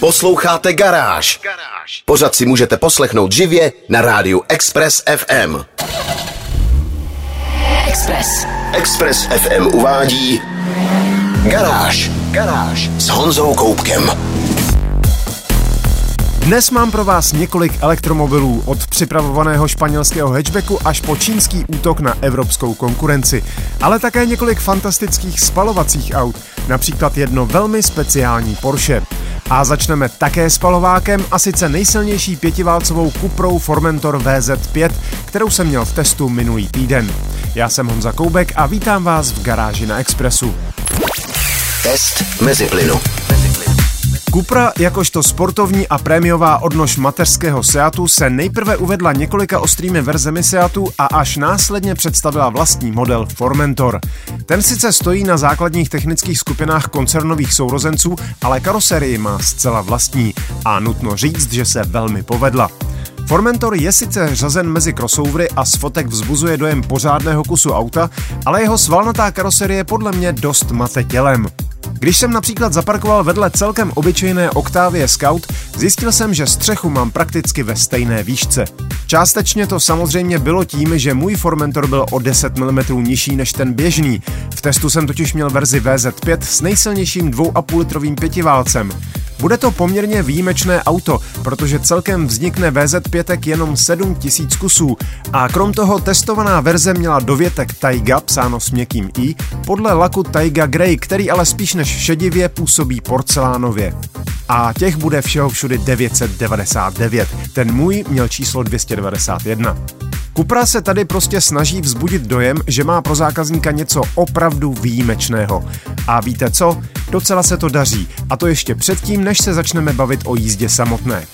Posloucháte Garáž. Pořád si můžete poslechnout živě na rádiu Express FM. Express. Express FM uvádí Garáž. Garáž s Honzou Koupkem. Dnes mám pro vás několik elektromobilů, od připravovaného španělského hatchbacku až po čínský útok na evropskou konkurenci, ale také několik fantastických spalovacích aut, například jedno velmi speciální Porsche. A začneme také spalovákem a sice nejsilnější pětiválcovou Cuprou Formentor VZ5, kterou jsem měl v testu minulý týden. Já jsem Honza Koubek a vítám vás v garáži na Expressu. Test mezi plynu. Cupra jakožto sportovní a prémiová odnož mateřského Seatu se nejprve uvedla několika ostrými verzemi Seatu a až následně představila vlastní model Formentor. Ten sice stojí na základních technických skupinách koncernových sourozenců, ale karoserii má zcela vlastní a nutno říct, že se velmi povedla. Formentor je sice řazen mezi crossovery a z fotek vzbuzuje dojem pořádného kusu auta, ale jeho svalnatá karoserie podle mě dost mate tělem. Když jsem například zaparkoval vedle celkem obyčejné Octavie Scout, zjistil jsem, že střechu mám prakticky ve stejné výšce. Částečně to samozřejmě bylo tím, že můj Formentor byl o 10 mm nižší než ten běžný. V testu jsem totiž měl verzi VZ5 s nejsilnějším 2,5 litrovým pětiválcem. Bude to poměrně výjimečné auto, protože celkem vznikne VZ5 jenom 7000 kusů a krom toho testovaná verze měla dovětek Taiga, psáno s měkkým i, podle laku Taiga Grey, který ale spíš než šedivě působí porcelánově. A těch bude všeho všudy 999. Ten můj měl číslo 291. Cupra se tady prostě snaží vzbudit dojem, že má pro zákazníka něco opravdu výjimečného. A víte co? Docela se to daří. A to ještě předtím, než se začneme bavit o jízdě samotné.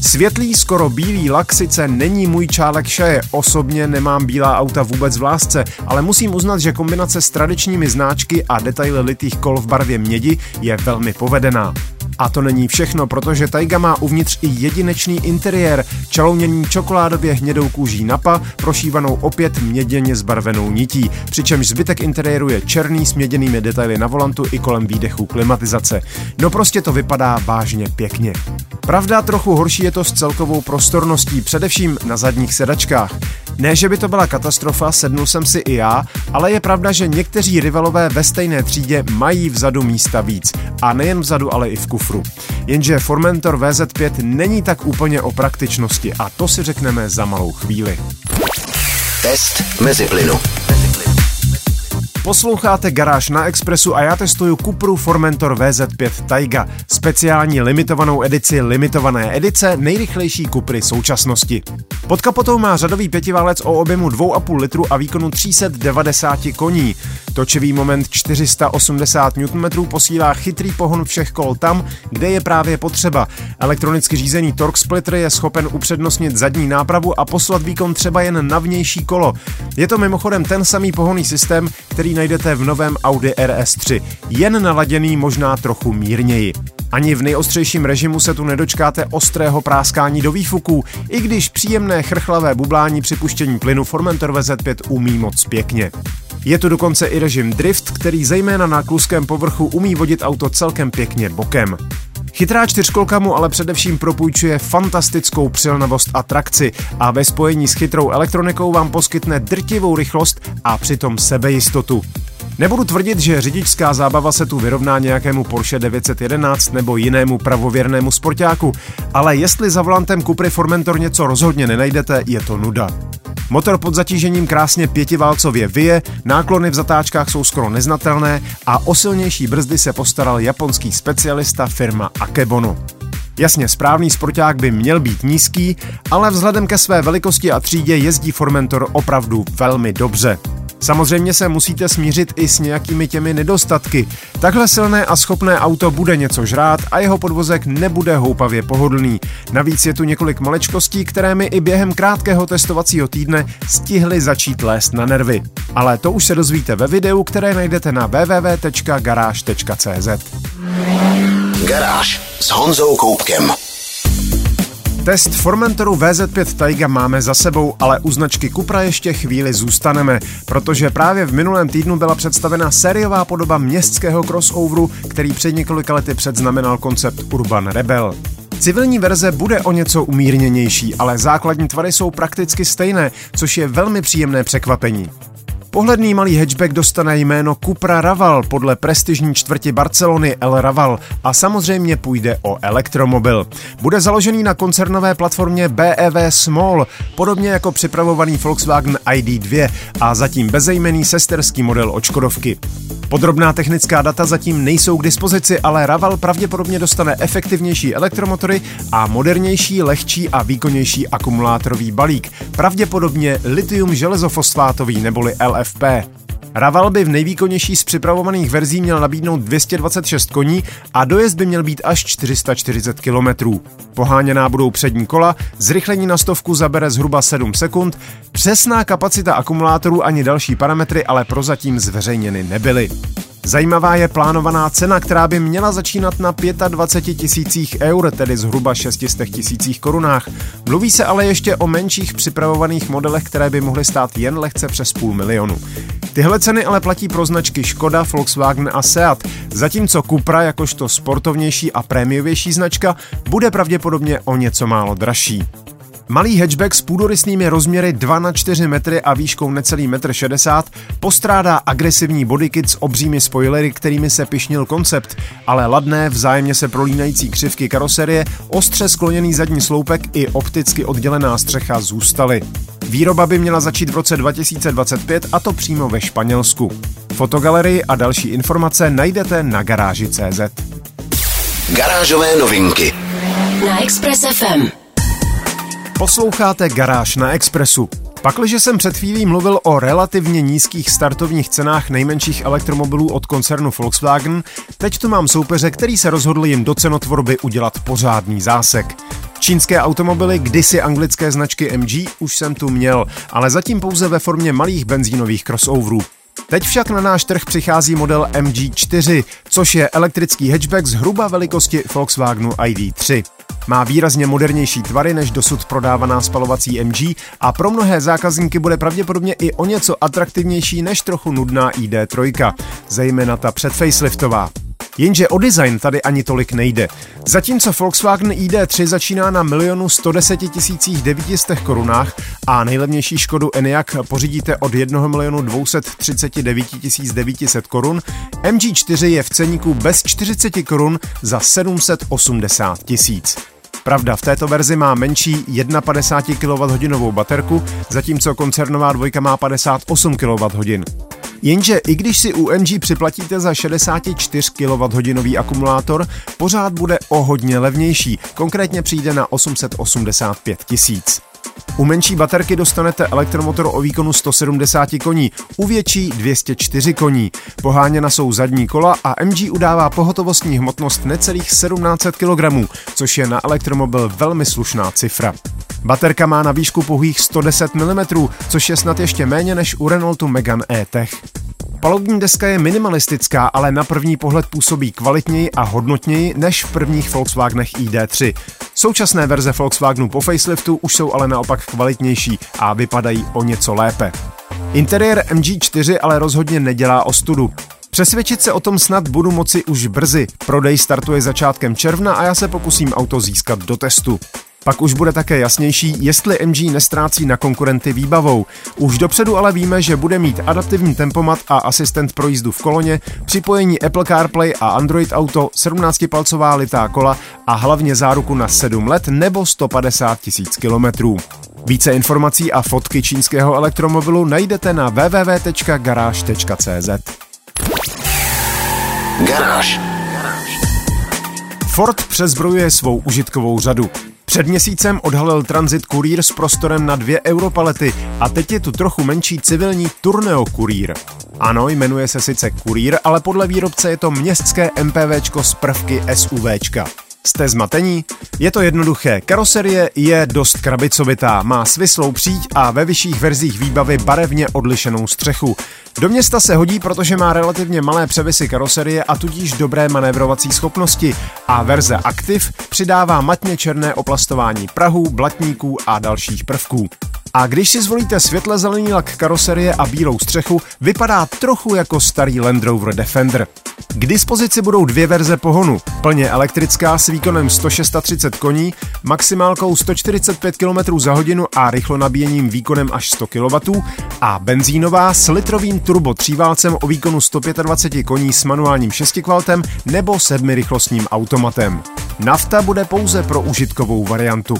Světlý, skoro bílý lak sice není můj čálek šaje, osobně nemám bílá auta vůbec v lásce, ale musím uznat, že kombinace s tradičními znáčky a detaily litých kol v barvě mědi je velmi povedená. A to není všechno, protože Taiga má uvnitř i jedinečný interiér, čalouněný čokoládově hnědou kůží napa, prošívanou opět měděně zbarvenou nití, přičemž zbytek interiéru je černý s měděnými detaily na volantu i kolem výdechu klimatizace. No prostě to vypadá vážně pěkně. Pravda, trochu horší je to s celkovou prostorností, především na zadních sedačkách. Ne, že by to byla katastrofa, sednul jsem si i já, ale je pravda, že někteří rivalové ve stejné třídě mají vzadu místa víc. A nejen vzadu, ale i v kufru. Jenže Formentor VZ5 není tak úplně o praktičnosti a to si řekneme za malou chvíli. Test mezi plynu. Posloucháte Garáž na Expressu a já testuju Cupru Formentor VZ5 Taiga, speciální limitovanou edici limitované edice nejrychlejší Cupry současnosti. Pod kapotou má řadový pětiválec o objemu 2,5 litru a výkonu 390 koní. Točivý moment 480 Nm posílá chytrý pohon všech kol tam, kde je právě potřeba. Elektronicky řízený torque splitter je schopen upřednostnit zadní nápravu a poslat výkon třeba jen na vnější kolo. Je to mimochodem ten samý pohonný systém, který najdete v novém Audi RS3, jen naladěný možná trochu mírněji. Ani v nejostřejším režimu se tu nedočkáte ostrého práskání do výfuků, i když příjemné chrchlavé bublání při puštění plynu Formentor VZ5 umí moc pěkně. Je tu dokonce i režim drift, který zejména na kluském povrchu umí vodit auto celkem pěkně bokem. Chytrá čtyřkolka mu ale především propůjčuje fantastickou přilnavost a trakci a ve spojení s chytrou elektronikou vám poskytne drtivou rychlost a přitom sebejistotu. Nebudu tvrdit, že řidičská zábava se tu vyrovná nějakému Porsche 911 nebo jinému pravověrnému sportáku, ale jestli za volantem Cupry Formentor něco rozhodně nenajdete, je to nuda. Motor pod zatížením krásně pětiválcově vyje, náklony v zatáčkách jsou skoro neznatelné a o silnější brzdy se postaral japonský specialista firma Akebono. Jasně, správný sporták by měl být nízký, ale vzhledem ke své velikosti a třídě jezdí Formentor opravdu velmi dobře. Samozřejmě se musíte smířit i s nějakými těmi nedostatky. Takhle silné a schopné auto bude něco žrát a jeho podvozek nebude houpavě pohodlný. Navíc je tu několik malečkostí, které mi i během krátkého testovacího týdne stihly začít lézt na nervy. Ale to už se dozvíte ve videu, které najdete na www.garáž.cz. Garáž s Honzou Koupkem. Test Formentoru VZ5 Taiga máme za sebou, ale u značky Cupra ještě chvíli zůstaneme, protože právě v minulém týdnu byla představena sériová podoba městského crossoveru, který před několika lety předznamenal koncept Urban Rebel. Civilní verze bude o něco umírněnější, ale základní tvary jsou prakticky stejné, což je velmi příjemné překvapení. Pohledný malý hatchback dostane jméno Cupra Raval podle prestižní čtvrti Barcelony El Raval a samozřejmě půjde o elektromobil. Bude založený na koncernové platformě BEV Small, podobně jako připravovaný Volkswagen ID2 a zatím bezejmený sesterský model od Škodovky. Podrobná technická data zatím nejsou k dispozici, ale Raval pravděpodobně dostane efektivnější elektromotory a modernější, lehčí a výkonnější akumulátorový balík, pravděpodobně litium železofosfátový neboli LFP. Raval by v nejvýkonnější z připravovaných verzí měl nabídnout 226 koní a dojezd by měl být až 440 km. Poháněná budou přední kola, zrychlení na stovku zabere zhruba 7 sekund, přesná kapacita akumulátorů ani další parametry ale prozatím zveřejněny nebyly. Zajímavá je plánovaná cena, která by měla začínat na 25 tisících eur, tedy zhruba 600 tisících korunách. Mluví se ale ještě o menších připravovaných modelech, které by mohly stát jen lehce přes půl milionu. Tyhle ceny ale platí pro značky Škoda, Volkswagen a Seat, zatímco Cupra jakožto sportovnější a prémiovější značka bude pravděpodobně o něco málo dražší. Malý hatchback s půdorysnými rozměry 2 na 4 metry a výškou necelý 1,60 m postrádá agresivní bodykit s obřími spoilery, kterými se pišnil koncept, ale ladné, vzájemně se prolínající křivky karoserie, ostře skloněný zadní sloupek i opticky oddělená střecha zůstaly. Výroba by měla začít v roce 2025 a to přímo ve Španělsku. Fotogalerii a další informace najdete na garáži.cz. Garážové novinky na Express FM. Posloucháte Garáž na Expressu. Pakliže jsem před chvílí mluvil o relativně nízkých startovních cenách nejmenších elektromobilů od koncernu Volkswagen, teď tu mám soupeře, který se rozhodl jim do cenotvorby udělat pořádný zásek. Čínské automobily, kdysi anglické značky MG, už jsem tu měl, ale zatím pouze ve formě malých benzínových crossoverů. Teď však na náš trh přichází model MG4, což je elektrický hatchback zhruba velikosti Volkswagenu ID3. Má výrazně modernější tvary než dosud prodávaná spalovací MG a pro mnohé zákazníky bude pravděpodobně i o něco atraktivnější než trochu nudná ID3, zejména ta předfaceliftová. Jenže o design tady ani tolik nejde. Zatímco Volkswagen ID3 začíná na milionu 110 900 korunách a nejlevnější Škodu Enyaq pořídíte od 1 milionu 239 900 korun, MG4 je v ceníku bez 40 korun za 780 tisíc. Pravda, v této verzi má menší 51 kWh baterku, zatímco koncernová dvojka má 58 kWh. Jenže i když si u MG připlatíte za 64 kWh akumulátor, pořád bude o hodně levnější, konkrétně přijde na 885 tisíc. U menší baterky dostanete elektromotor o výkonu 170 koní, u větší 204 koní. Poháněna jsou zadní kola a MG udává pohotovostní hmotnost necelých 1700 kg, což je na elektromobil velmi slušná cifra. Baterka má na výšku pouhých 110 mm, což je snad ještě méně než u Renaultu Megane E-Tech. Palubní deska je minimalistická, ale na první pohled působí kvalitněji a hodnotněji než v prvních Volkswagenech ID3. Současné verze Volkswagenu po faceliftu už jsou ale naopak kvalitnější a vypadají o něco lépe. Interiér MG4 ale rozhodně nedělá ostudu. Přesvědčit se o tom snad budu moci už brzy. Prodej startuje začátkem června a já se pokusím auto získat do testu. Pak už bude také jasnější, jestli MG nestrácí na konkurenty výbavou. Už dopředu ale víme, že bude mít adaptivní tempomat a asistent pro jízdu v koloně, připojení Apple CarPlay a Android Auto, 17-palcová litá kola a hlavně záruku na 7 let nebo 150 tisíc kilometrů. Více informací a fotky čínského elektromobilu najdete na www.garage.cz. Garáž. Ford přezbrojuje svou užitkovou řadu. Před měsícem odhalil Transit Courier s prostorem na dvě europalety a teď je tu trochu menší civilní Tourneo Courier. Ano, jmenuje se sice Courier, ale podle výrobce je to městské MPVčko z prvky SUVčka. Jste zmatení? Je to jednoduché. Karoserie je dost krabicovitá, má svislou příď a ve vyšších verzích výbavy barevně odlišenou střechu. Do města se hodí, protože má relativně malé převisy karoserie a tudíž dobré manévrovací schopnosti a verze Active přidává matně černé oplastování Prahu, blatníků a dalších prvků. A když si zvolíte světle zelený lak karoserie a bílou střechu, vypadá trochu jako starý Land Rover Defender. K dispozici budou dvě verze pohonu. Plně elektrická s výkonem 136 koní, maximálkou 145 km za hodinu a rychlonabíjením výkonem až 100 kW a benzínová s litrovým turbo tříválcem o výkonu 125 koní s manuálním šestikvaltem nebo sedmirychlostním automatem. Nafta bude pouze pro užitkovou variantu.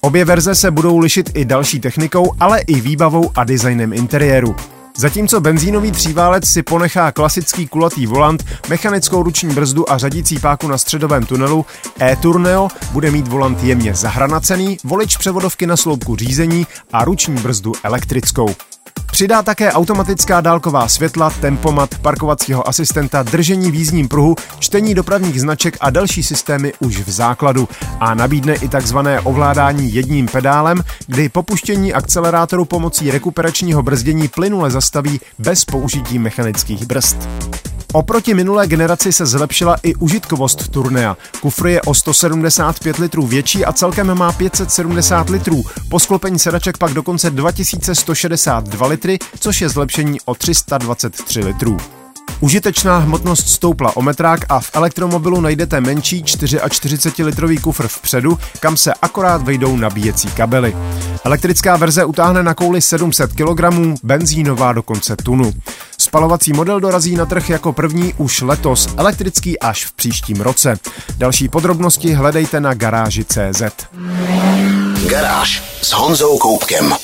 Obě verze se budou lišit i další technikou, ale i výbavou a designem interiéru. Zatímco benzínový tříválec si ponechá klasický kulatý volant, mechanickou ruční brzdu a řadící páku na středovém tunelu, e-Tourneo bude mít volant jemně zahranacený, volič převodovky na sloupku řízení a ruční brzdu elektrickou. Přidá také automatická dálková světla, tempomat, parkovacího asistenta, držení v jízdním pruhu, čtení dopravních značek a další systémy už v základu. A nabídne i takzvané ovládání jedním pedálem, kdy popuštění akcelerátoru pomocí rekuperačního brzdění plynule zastaví bez použití mechanických brzd. Oproti minulé generaci se zlepšila i užitkovost turnea. Kufr je o 175 litrů větší a celkem má 570 litrů. Po sklopení sedaček pak dokonce 2162 litry, což je zlepšení o 323 litrů. Užitečná hmotnost stoupla o metrák a v elektromobilu najdete menší 44-litrový kufr vpředu, kam se akorát vejdou nabíjecí kabely. Elektrická verze utáhne na kouli 700 kg, benzínová dokonce tunu. Spalovací model dorazí na trh jako první už letos, elektrický až v příštím roce. Další podrobnosti hledejte na garáži CZ. Garáž s Honzou Koupkem.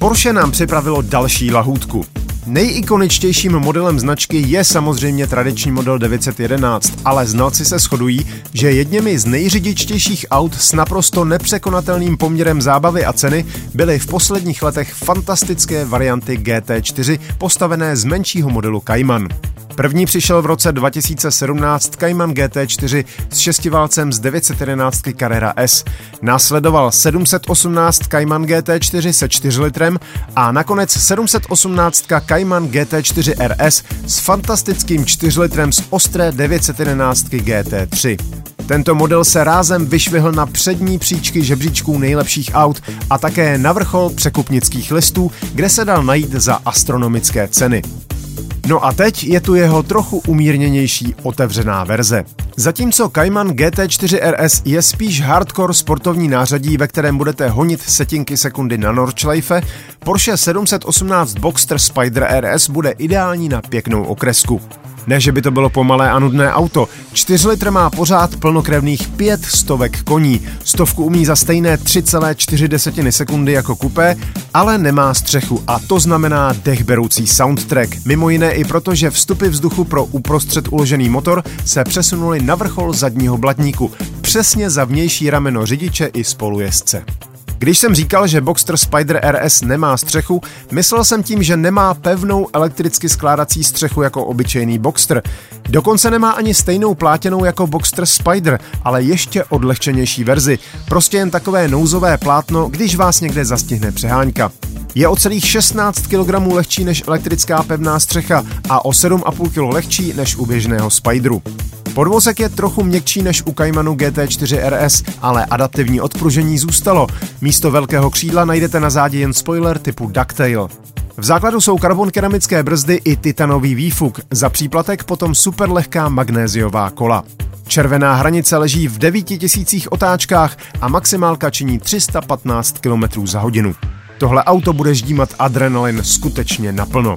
Porsche nám připravilo další lahůdku. Nejikoničtějším modelem značky je samozřejmě tradiční model 911, ale znalci se shodují, že jedněmi z nejřidičtějších aut s naprosto nepřekonatelným poměrem zábavy a ceny byly v posledních letech fantastické varianty GT4 postavené z menšího modelu Cayman. První přišel v roce 2017 Cayman GT4 s šestiválcem z 911 Carrera S. Následoval 718 Cayman GT4 se 4 litrem a nakonec 718 Cayman GT4 RS s fantastickým 4 litrem z ostré 911 GT3. Tento model se rázem vyšvihl na přední příčky žebříčků nejlepších aut a také na vrchol překupnických listů, kde se dal najít za astronomické ceny. No a teď je tu jeho trochu umírněnější otevřená verze. Zatímco Cayman GT4 RS je spíš hardcore sportovní nářadí, ve kterém budete honit setinky sekundy na Nordschleife, Porsche 718 Boxster Spider RS bude ideální na pěknou okresku. Ne, že by to bylo pomalé a nudné auto. 4 litr má pořád plnokrevných 5 stovek koní. Stovku umí za stejné 3,4 sekundy jako kupé, ale nemá střechu a to znamená dechberoucí soundtrack. Mimo jiné i proto, že vstupy vzduchu pro uprostřed uložený motor se přesunuly na vrchol zadního blatníku, přesně za vnější rameno řidiče i spolujezdce. Když jsem říkal, že Boxster Spider RS nemá střechu, myslel jsem tím, že nemá pevnou elektricky skládací střechu jako obyčejný Boxster. Dokonce nemá ani stejnou plátěnou jako Boxster Spider, ale ještě odlehčenější verzi. Prostě jen takové nouzové plátno, když vás někde zastihne přeháňka. Je o celých 16 kg lehčí než elektrická pevná střecha a o 7,5 kg lehčí než u běžného Spideru. Podvozek je trochu měkčí než u Caymanu GT4 RS, ale adaptivní odpružení zůstalo. Místo velkého křídla najdete na zádi jen spoiler typu Ducktail. V základu jsou karbon keramické brzdy i titanový výfuk, za příplatek potom superlehká magnéziová kola. Červená hranice leží v 9000 otáčkách a maximálka činí 315 km za hodinu. Tohle auto bude ždímat adrenalin skutečně naplno.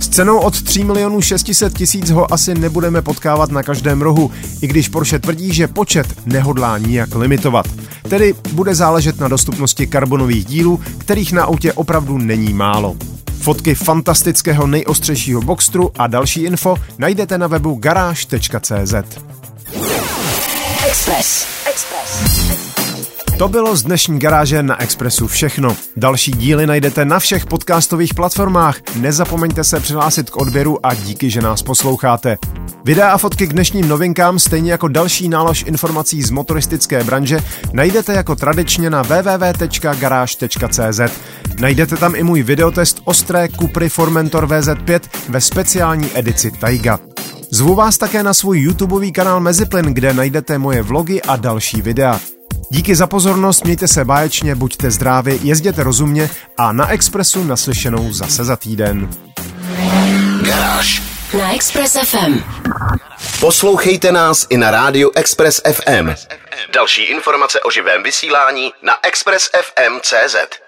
S cenou od 3 milionů 600 tisíc ho asi nebudeme potkávat na každém rohu, i když Porsche tvrdí, že počet nehodlá nijak limitovat. Tedy bude záležet na dostupnosti karbonových dílů, kterých na autě opravdu není málo. Fotky fantastického nejostřejšího Boxstru a další info najdete na webu garáž.cz. Express. Express. To bylo z dnešní garáže na Expressu všechno. Další díly najdete na všech podcastových platformách. Nezapomeňte se přihlásit k odběru a díky, že nás posloucháte. Videa a fotky k dnešním novinkám, stejně jako další nálož informací z motoristické branže, najdete jako tradičně na www.garage.cz. Najdete tam i můj videotest ostré Cupry Formentor VZ5 ve speciální edici Taiga. Zvu vás také na svůj YouTubeový kanál Meziplyn, kde najdete moje vlogy a další videa. Díky za pozornost, mějte se báječně, buďte zdraví, jezděte rozumně a na Expressu naslyšenou zase za týden. Garáž. Na Express FM. Poslouchejte nás i na rádiu Express FM. Další informace o živém vysílání na expressfm.cz.